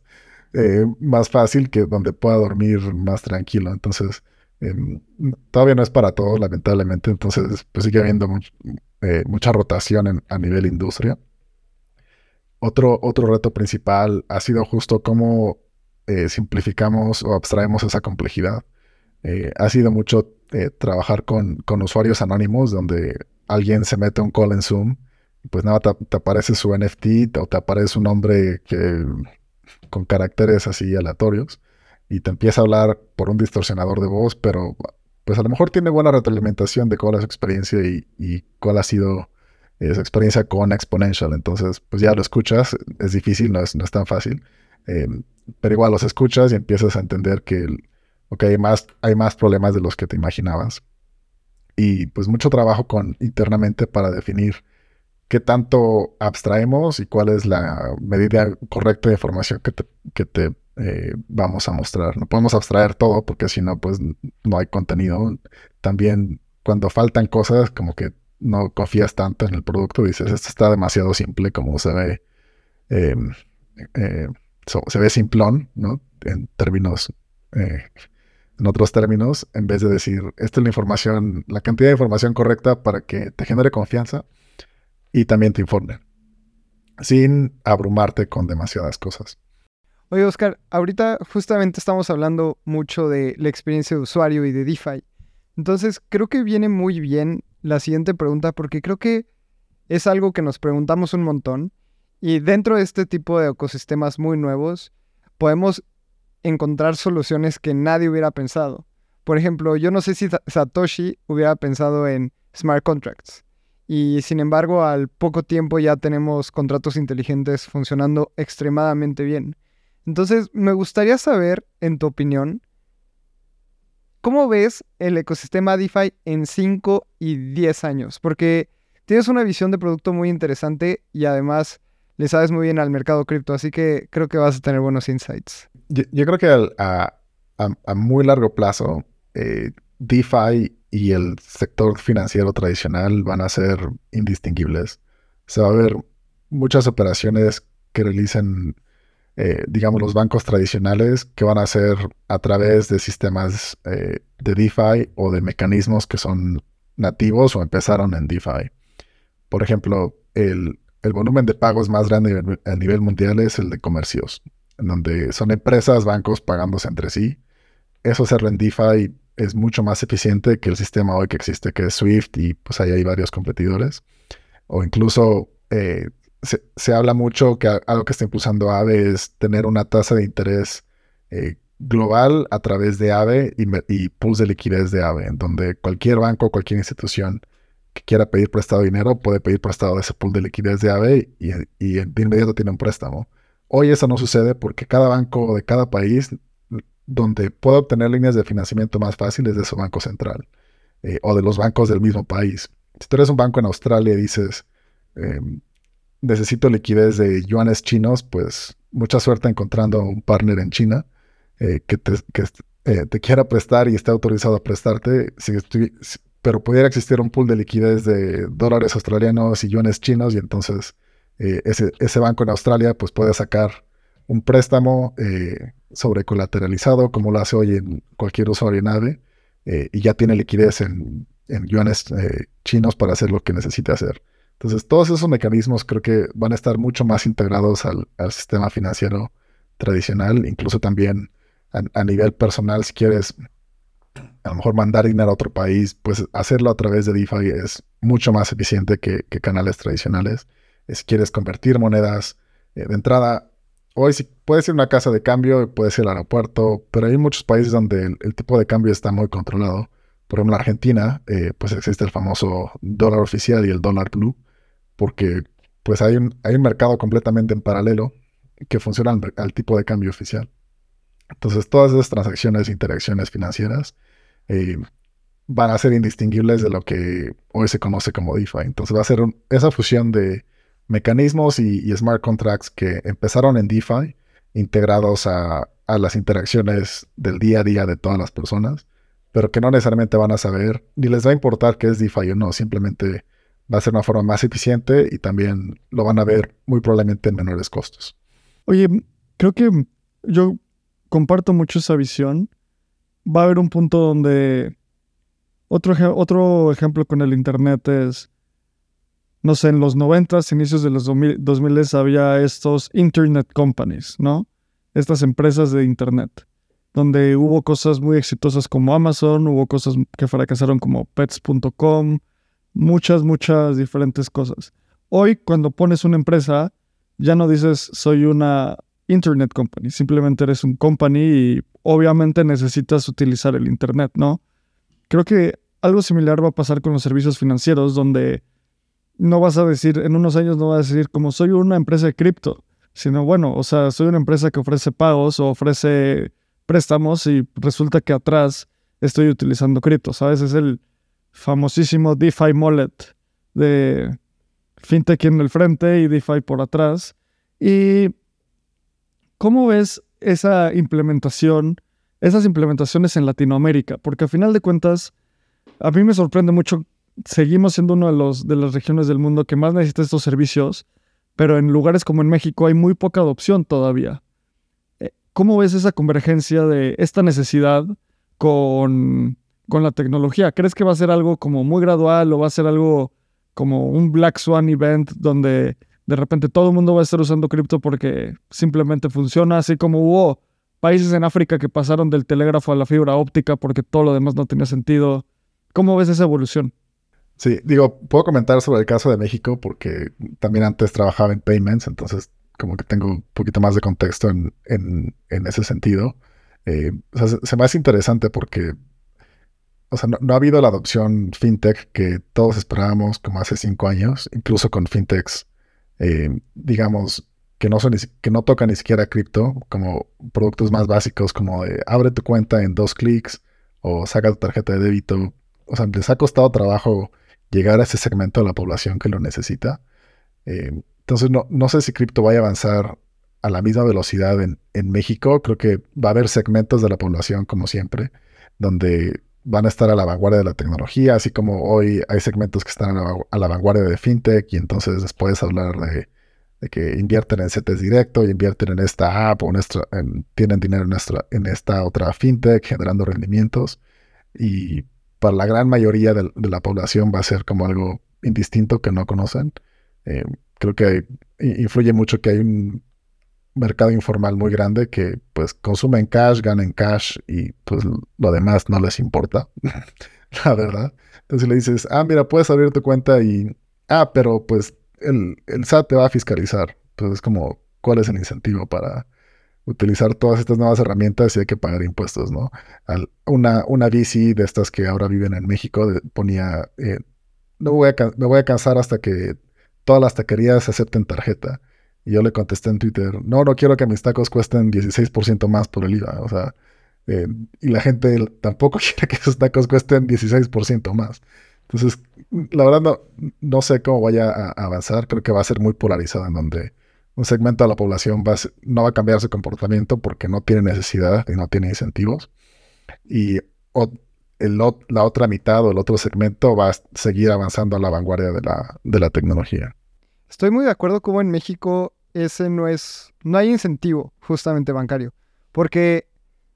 eh, más fácil que donde pueda dormir más tranquilo? Entonces, em, todavía no es para todos, lamentablemente. Entonces, pues sigue habiendo eh, mucha rotación a nivel industria. Otro, otro reto principal ha sido justo cómo eh, simplificamos o abstraemos esa complejidad. ha sido mucho trabajar con, con usuarios anónimos donde alguien se mete un call en Zoom pues nada, te, aparece su NFT o te aparece un nombre que, con caracteres así aleatorios y te empieza a hablar por un distorsionador de voz, pero pues a lo mejor tiene buena retroalimentación de cuál es su experiencia y, cuál ha sido esa experiencia con Exponential. Entonces, pues ya lo escuchas, es difícil, no es, no es tan fácil, em, pero igual los escuchas y empiezas a entender que hay, más, hay más problemas de los que te imaginabas. Y pues mucho trabajo con internamente para definir qué tanto abstraemos y cuál es la medida correcta de información que te, que te eh, vamos a mostrar. No podemos abstraer todo porque si no, pues no hay contenido. También cuando faltan cosas, como que no confías tanto en el producto, dices, esto está demasiado simple como se ve, em, eh, se ve simplón, ¿no? En términos, eh, en otros términos, en vez de decir, esta es la información, la cantidad de información correcta para que te genere confianza y también te informe, sin abrumarte con demasiadas cosas. Oye, Oscar, ahorita justamente estamos hablando mucho de la experiencia de usuario y de DeFi. Entonces, creo que viene muy bien la siguiente pregunta porque creo que es algo que nos preguntamos un montón y dentro de este tipo de ecosistemas muy nuevos podemos encontrar soluciones que nadie hubiera pensado. Por ejemplo, yo no sé si Satoshi hubiera pensado en smart contracts y sin embargo al poco tiempo ya tenemos contratos inteligentes funcionando extremadamente bien. Entonces me gustaría saber, en tu opinión, ¿cómo ves el ecosistema DeFi en 5 y 10 años? Porque tienes una visión de producto muy interesante y además le sabes muy bien al mercado cripto, así que creo que vas a tener buenos insights. Yo, creo que a, muy largo plazo, eh, DeFi y el sector financiero tradicional van a ser indistinguibles. Se va a ver muchas operaciones que realicen, eh, digamos, los bancos tradicionales que van a ser a través de sistemas eh, de DeFi o de mecanismos que son nativos o empezaron en DeFi. Por ejemplo, el, el volumen de pagos más grande a nivel mundial es el de comercios, en donde son empresas, bancos pagándose entre sí. Eso se en DeFi es mucho más eficiente que el sistema hoy que existe, que es Swift, y pues ahí hay varios competidores. O incluso eh, se, habla mucho que algo que está impulsando AVE es tener una tasa de interés eh, global a través de AVE y, pools de liquidez de AVE, en donde cualquier banco, cualquier institución que quiera pedir prestado dinero puede pedir prestado de ese pool de liquidez de AVE y, y de inmediato tiene un préstamo. Hoy eso no sucede porque cada banco de cada país donde puede obtener líneas de financiamiento más fáciles de su banco central eh, o de los bancos del mismo país. Si tú eres un banco en Australia y dices, em, necesito liquidez de yuanes chinos, pues mucha suerte encontrando un partner en China eh, que, te, eh, te, quiera prestar y esté autorizado a prestarte, pero pudiera existir un pool de liquidez de dólares australianos y yuanes chinos y entonces ese, ese banco en Australia pues puede sacar un préstamo eh, sobrecolateralizado, como lo hace hoy en cualquier usuario en AVE, eh, y ya tiene liquidez en, yuanes eh, chinos para hacer lo que necesite hacer. Entonces, todos esos mecanismos creo que van a estar mucho más integrados al, sistema financiero tradicional, incluso también a, nivel personal, si quieres a lo mejor mandar dinero a otro país, pues hacerlo a través de DeFi es mucho más eficiente que, canales tradicionales. Si quieres convertir monedas, de entrada, hoy sí puede ser una casa de cambio, puede ser el aeropuerto, pero hay muchos países donde el, tipo de cambio está muy controlado. Por ejemplo, en Argentina, eh, pues existe el famoso dólar oficial y el dólar blue, porque pues hay un, hay un mercado completamente en paralelo que funciona al, tipo de cambio oficial. Entonces, todas esas transacciones e interacciones financieras eh, van a ser indistinguibles de lo que hoy se conoce como DeFi. Entonces, va a ser esa fusión de mecanismos y, smart contracts que empezaron en DeFi, integrados a, las interacciones del día a día de todas las personas, pero que no necesariamente van a saber ni les va a importar qué es DeFi o no, simplemente va a ser una forma más eficiente y también lo van a ver muy probablemente en menores costos. Oye, creo que yo comparto mucho esa visión. Va a haber un punto donde otro, otro ejemplo con el Internet es, no sé, en los 90, inicios de los 2000, 2000 había estos Internet Companies, ¿no? Estas empresas de Internet, donde hubo cosas muy exitosas como Amazon, hubo cosas que fracasaron como pets.com, muchas, muchas diferentes cosas. Hoy, cuando pones una empresa, ya no dices soy una Internet Company, simplemente eres un company y obviamente necesitas utilizar el Internet, ¿no? Creo que algo similar va a pasar con los servicios financieros, donde no vas a decir, en unos años no vas a decir como soy una empresa de cripto, sino bueno, o sea, soy una empresa que ofrece pagos o ofrece préstamos y resulta que atrás estoy utilizando cripto, ¿sabes? Es el famosísimo DeFi Mullet de FinTech en el frente y DeFi por atrás. ¿Y cómo ves esa implementación, esas implementaciones en Latinoamérica? Porque a final de cuentas, a mí me sorprende mucho, seguimos siendo una de, los, de las regiones del mundo que más necesita estos servicios, pero en lugares como en México hay muy poca adopción todavía. Eh, ¿Cómo ves esa convergencia de esta necesidad con, con la tecnología? ¿Crees que va a ser algo como muy gradual o va a ser algo como un Black Swan event donde de repente todo el mundo va a estar usando cripto porque simplemente funciona, así como hubo países en África que pasaron del telégrafo a la fibra óptica porque todo lo demás no tenía sentido. ¿Cómo ves esa evolución? Sí, digo, puedo comentar sobre el caso de México porque también antes trabajaba en payments, entonces como que tengo un poquito más de contexto en, ese sentido. Eh, o sea, se, me hace interesante porque, o sea, no, ha habido la adopción fintech que todos esperábamos como hace cinco años, incluso con fintechs, eh, digamos, que no, son que no tocan ni siquiera cripto, como productos más básicos como abre tu cuenta en dos clics o saca tu tarjeta de débito o sea, les ha costado trabajo llegar a ese segmento de la población que lo necesita. Eh, entonces, no, no, sé si cripto vaya a avanzar a la misma velocidad en, México. Creo que va a haber segmentos de la población, como siempre, donde van a estar a la vanguardia de la tecnología, así como hoy hay segmentos que están a la, vanguardia de fintech y entonces después hablar de, que invierten en CETES directo y invierten en esta app o tienen dinero en, esta otra fintech generando rendimientos. Y para la gran mayoría de, la población va a ser como algo indistinto que no conocen. Eh, creo que influye mucho que hay un mercado informal muy grande que pues consumen cash, ganan cash y pues lo demás no les importa, la verdad. Entonces le dices, ah, mira, puedes abrir tu cuenta y, ah, pero pues el, el SAT te va a fiscalizar. Pues es como, ¿cuál es el incentivo para, utilizar todas estas nuevas herramientas y hay que pagar impuestos, ¿no? una, una bici de estas que ahora viven en México ponía, eh, no voy a, me voy a cansar hasta que todas las taquerías acepten tarjeta. Y yo le contesté en Twitter, no, no quiero que mis tacos cuesten 16% más por el IVA. O sea, eh, y la gente tampoco quiere que sus tacos cuesten 16% más. Entonces, la verdad no, no sé cómo vaya a avanzar. Creo que va a ser muy polarizada en donde un segmento de la población no va a cambiar su comportamiento porque no tiene necesidad y no tiene incentivos. Y la otra mitad o el otro segmento va a seguir avanzando a la vanguardia de la, de la tecnología. Estoy muy de acuerdo como en México ese no es, no hay incentivo justamente bancario, porque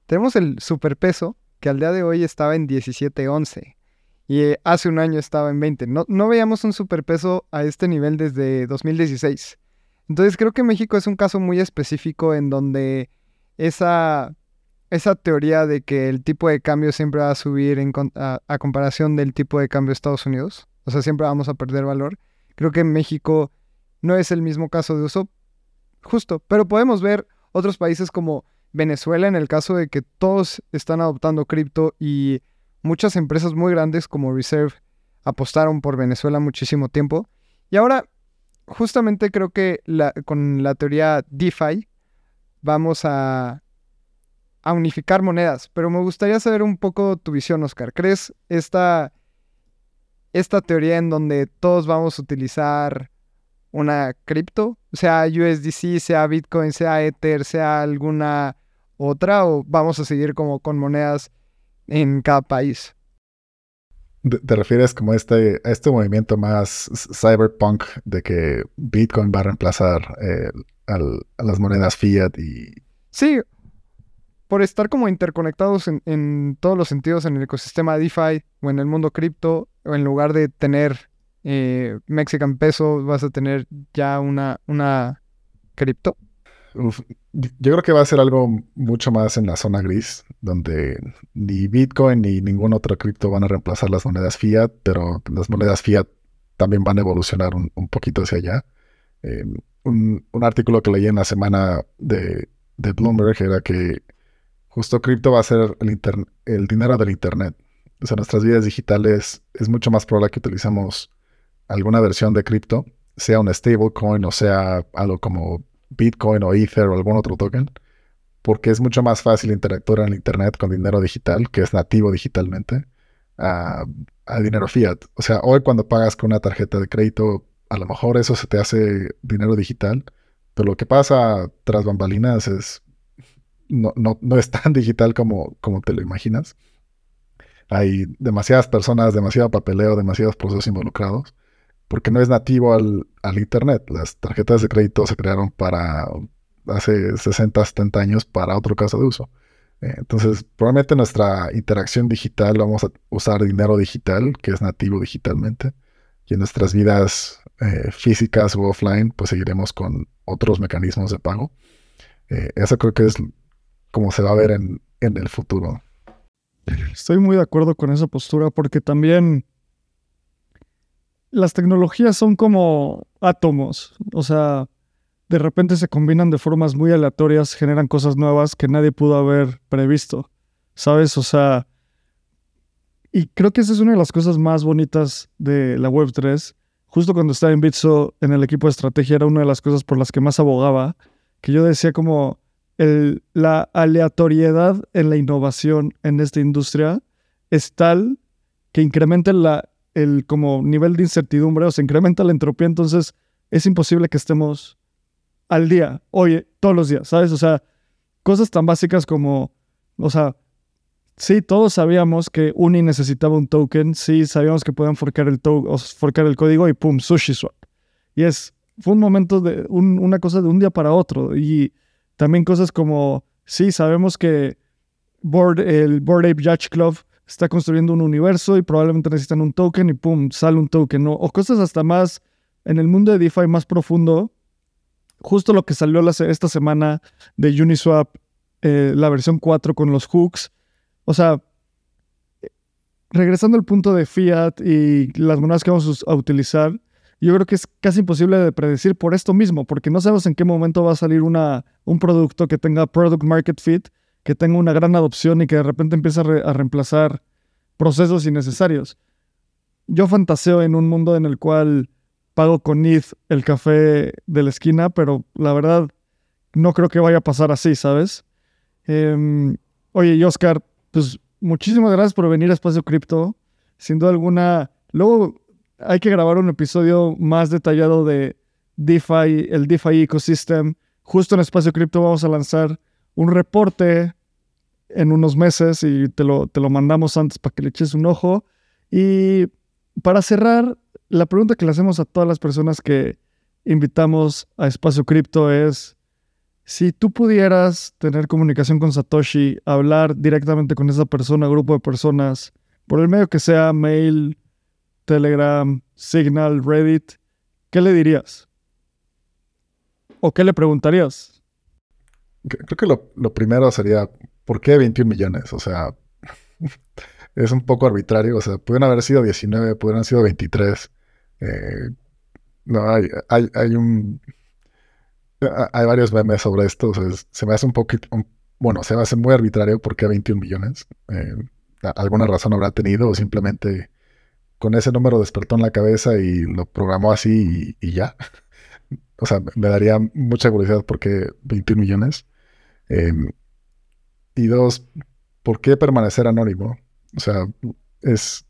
tenemos el superpeso que al día de hoy estaba en 17.11 y eh, hace un año estaba en 20. No, no veíamos un superpeso a este nivel desde 2016. Entonces creo que México es un caso muy específico en donde esa, esa teoría de que el tipo de cambio siempre va a subir a, a, comparación del tipo de cambio de Estados Unidos, o sea, siempre vamos a perder valor, creo que en México no es el mismo caso de uso justo, pero podemos ver otros países como Venezuela en el caso de que todos están adoptando cripto y muchas empresas muy grandes como Reserve apostaron por Venezuela muchísimo tiempo. Y ahora justamente creo que con la teoría DeFi vamos a, a, unificar monedas, pero me gustaría saber un poco tu visión, Oscar. ¿Crees esta, esta teoría en donde todos vamos a utilizar una cripto, sea USDC, sea Bitcoin, sea Ether, sea alguna otra, o vamos a seguir como con monedas en cada país? ¿Te refieres como este, a este movimiento más cyberpunk de que Bitcoin va a reemplazar eh, a las monedas fiat y... Sí, por estar como interconectados en, todos los sentidos en el ecosistema DeFi o en el mundo cripto, en lugar de tener eh, Mexican peso, vas a tener ya una, una cripto yo creo que va a ser algo mucho más en la zona gris, donde ni Bitcoin ni ningún otro cripto van a reemplazar las monedas fiat, pero las monedas fiat también van a evolucionar un, poquito hacia allá. Eh, un, artículo que leí en la semana de, Bloomberg era que justo cripto va a ser el, el dinero del Internet. O sea, nuestras vidas digitales es mucho más probable que utilizamos alguna versión de cripto, sea un stablecoin o sea algo como Bitcoin o Ether o algún otro token, porque es mucho más fácil interactuar en Internet con dinero digital, que es nativo digitalmente, a, dinero fiat. O sea, hoy cuando pagas con una tarjeta de crédito, a lo mejor eso se te hace dinero digital, pero lo que pasa tras bambalinas es no, no, es tan digital como, como te lo imaginas. Hay demasiadas personas, demasiado papeleo, demasiados procesos involucrados porque no es nativo al, Internet. Las tarjetas de crédito se crearon para hace 60, 70 años para otro caso de uso. Eh, entonces, probablemente nuestra interacción digital vamos a usar dinero digital, que es nativo digitalmente, y en nuestras vidas eh, físicas o offline, pues seguiremos con otros mecanismos de pago. Eh, eso creo que es como se va a ver en, en el futuro. Estoy muy de acuerdo con esa postura porque también las tecnologías son como átomos, o sea, de repente se combinan de formas muy aleatorias, generan cosas nuevas que nadie pudo haber previsto, ¿sabes? O sea, y creo que esa es una de las cosas más bonitas de la Web3. Justo cuando estaba en Bitso, en el equipo de estrategia, era una de las cosas por las que más abogaba, que yo decía como la aleatoriedad en la innovación en esta industria es tal que incrementa la el como nivel de incertidumbre o se incrementa la entropía, entonces es imposible que estemos al día, oye, todos los días, ¿sabes? O sea, cosas tan básicas como, o sea, sí, todos sabíamos que Uni necesitaba un token, sí, sabíamos que podían forcar el, o forcar el código y pum, sushi swap. Y es, fue un momento de, una cosa de un día para otro. Y también cosas como, sí, sabemos que Board, el Board Ape Yacht Club está construyendo un universo y probablemente necesitan un token y pum, sale un token, ¿no? O cosas hasta más en el mundo de DeFi más profundo. Justo lo que salió esta semana de Uniswap, eh, la versión 4 con los hooks. O sea, regresando al punto de fiat y las monedas que vamos a utilizar, yo creo que es casi imposible de predecir por esto mismo, porque no sabemos en qué momento va a salir una, un producto que tenga product market fit que tenga una gran adopción y que de repente empiece a, reemplazar procesos innecesarios. Yo fantaseo en un mundo en el cual pago con ETH el café de la esquina, pero la verdad no creo que vaya a pasar así, ¿sabes? Em, oye, Oscar, pues muchísimas gracias por venir a Espacio Cripto. Sin duda alguna, luego hay que grabar un episodio más detallado de DeFi, el DeFi ecosystem. Justo en Espacio Cripto vamos a lanzar un reporte en unos meses y te lo, te lo mandamos antes para que le eches un ojo. Y para cerrar, la pregunta que le hacemos a todas las personas que invitamos a Espacio Cripto es, si tú pudieras tener comunicación con Satoshi, hablar directamente con esa persona, grupo de personas, por el medio que sea, mail, Telegram, Signal, Reddit, ¿qué le dirías? ¿O qué le preguntarías? Creo que lo, primero sería, ¿por qué 21 millones? O sea, es un poco arbitrario. O sea, pueden haber sido 19, pudieron haber sido 23. Eh, no, hay, hay, un... Hay varios memes sobre esto. O sea, se me hace un poquito... bueno, se me hace muy arbitrario por qué 21 millones. Eh, alguna razón habrá tenido o simplemente con ese número despertó en la cabeza y lo programó así y, y ya. o sea, me daría mucha curiosidad por qué 21 millones. Em, y dos, ¿por qué permanecer anónimo? O sea, es,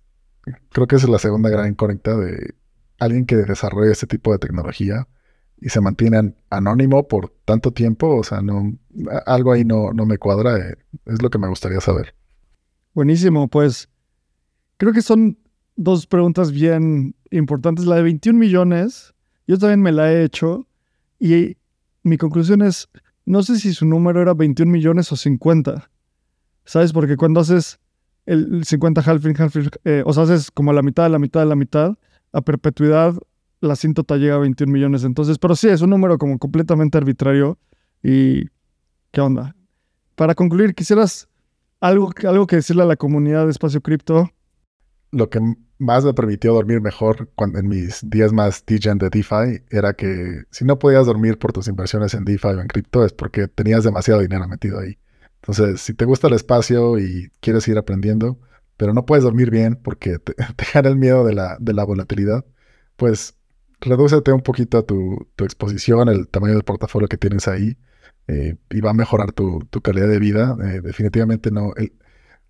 creo que es la segunda gran incógnita de alguien que desarrolla este tipo de tecnología y se mantiene anónimo por tanto tiempo. O sea, no, algo ahí no, no me cuadra. Eh, es lo que me gustaría saber. Buenísimo, pues creo que son dos preguntas bien importantes. La de 21 millones, yo también me la he hecho y mi conclusión es, no sé si su número era 21 millones o 50. ¿Sabes? Porque cuando haces el 50 halfing, halfing, eh, o sea, haces como la mitad, la mitad, la mitad, a perpetuidad la asíntota llega a 21 millones. Entonces, pero sí, es un número como completamente arbitrario. ¿Y qué onda? Para concluir, quisieras algo, algo que decirle a la comunidad de Espacio Cripto. Lo que más me permitió dormir mejor cuando, en mis días más DGen de DeFi era que si no podías dormir por tus inversiones en DeFi o en cripto es porque tenías demasiado dinero metido ahí. Entonces, si te gusta el espacio y quieres ir aprendiendo, pero no puedes dormir bien porque te, te gana el miedo de la, de la volatilidad, pues redúcete un poquito tu, tu, exposición, el tamaño del portafolio que tienes ahí eh, y va a mejorar tu, tu calidad de vida. Eh, definitivamente no. El,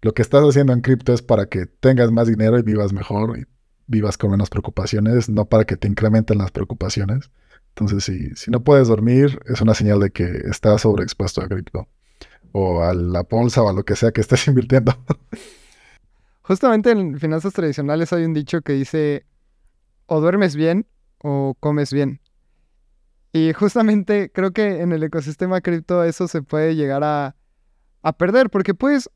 lo que estás haciendo en cripto es para que tengas más dinero y vivas mejor y vivas con menos preocupaciones, no para que te incrementen las preocupaciones. Entonces, si, si no puedes dormir, es una señal de que estás sobreexpuesto a cripto o a la bolsa o a lo que sea que estés invirtiendo. Justamente en finanzas tradicionales hay un dicho que dice, o duermes bien o comes bien. Y justamente creo que en el ecosistema cripto eso se puede llegar a, a perder, porque pues,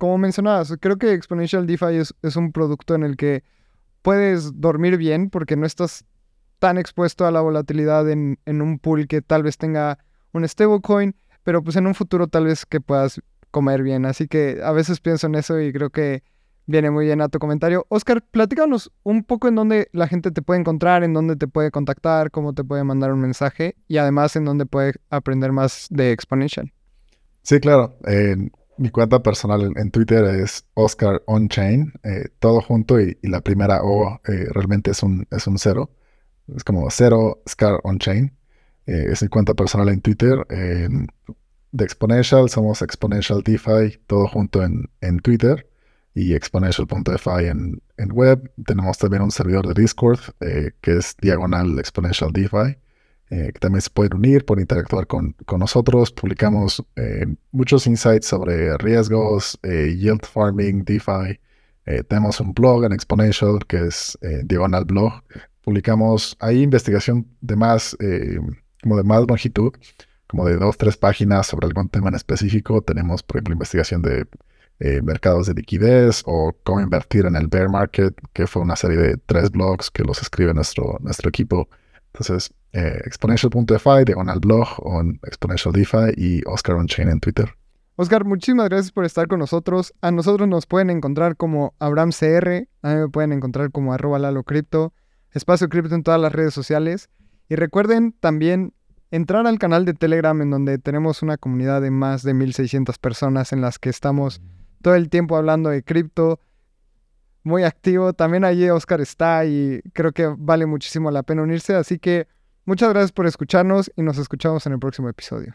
como mencionabas, creo que Exponential DeFi es, un producto en el que puedes dormir bien porque no estás tan expuesto a la volatilidad en, en un pool que tal vez tenga un stablecoin, pero pues en un futuro tal vez que puedas comer bien. Así que a veces pienso en eso y creo que Viene muy bien a tu comentario. Oscar, platícanos un poco en dónde la gente te puede encontrar, en dónde te puede contactar, cómo te puede mandar un mensaje y además en dónde puede aprender más de Exponential. Sí, claro. Mi cuenta personal en, Twitter es Oscar Onchain, eh, todo junto y, la primera O eh, realmente es un, es un cero. Es como cero Oscar Onchain. es mi cuenta personal en Twitter. de Exponential somos Exponential DeFi, todo junto en, en Twitter y exponential.fi en, en web. Tenemos también un servidor de Discord eh, que es diagonal exponential DeFi, eh, que también se pueden unir, pueden interactuar con, con nosotros. Publicamos eh, muchos insights sobre riesgos, eh, yield farming, DeFi. Tenemos un blog en Exponential que es diagonal blog. Publicamos ahí investigación de más, como de más longitud, como de dos, tres páginas sobre algún tema en específico. Tenemos, por ejemplo, investigación de mercados de liquidez o cómo invertir en el bear market, que fue una serie de tres blogs que los escribe nuestro, nuestro equipo. Entonces, eh, exponential.fi, diagonal blog o en Exponential DeFi y Oscar Onchain en Twitter. Oscar, muchísimas gracias por estar con nosotros. A nosotros nos pueden encontrar como AbramCR, a mí me pueden encontrar como arroba Lalo Cripto, Espacio Cripto en todas las redes sociales. Y recuerden también entrar al canal de Telegram en donde tenemos una comunidad de más de 1600 personas en las que estamos todo el tiempo hablando de cripto, muy activo. También allí Oscar está y creo que vale muchísimo la pena unirse. Así que muchas gracias por escucharnos y nos escuchamos en el próximo episodio.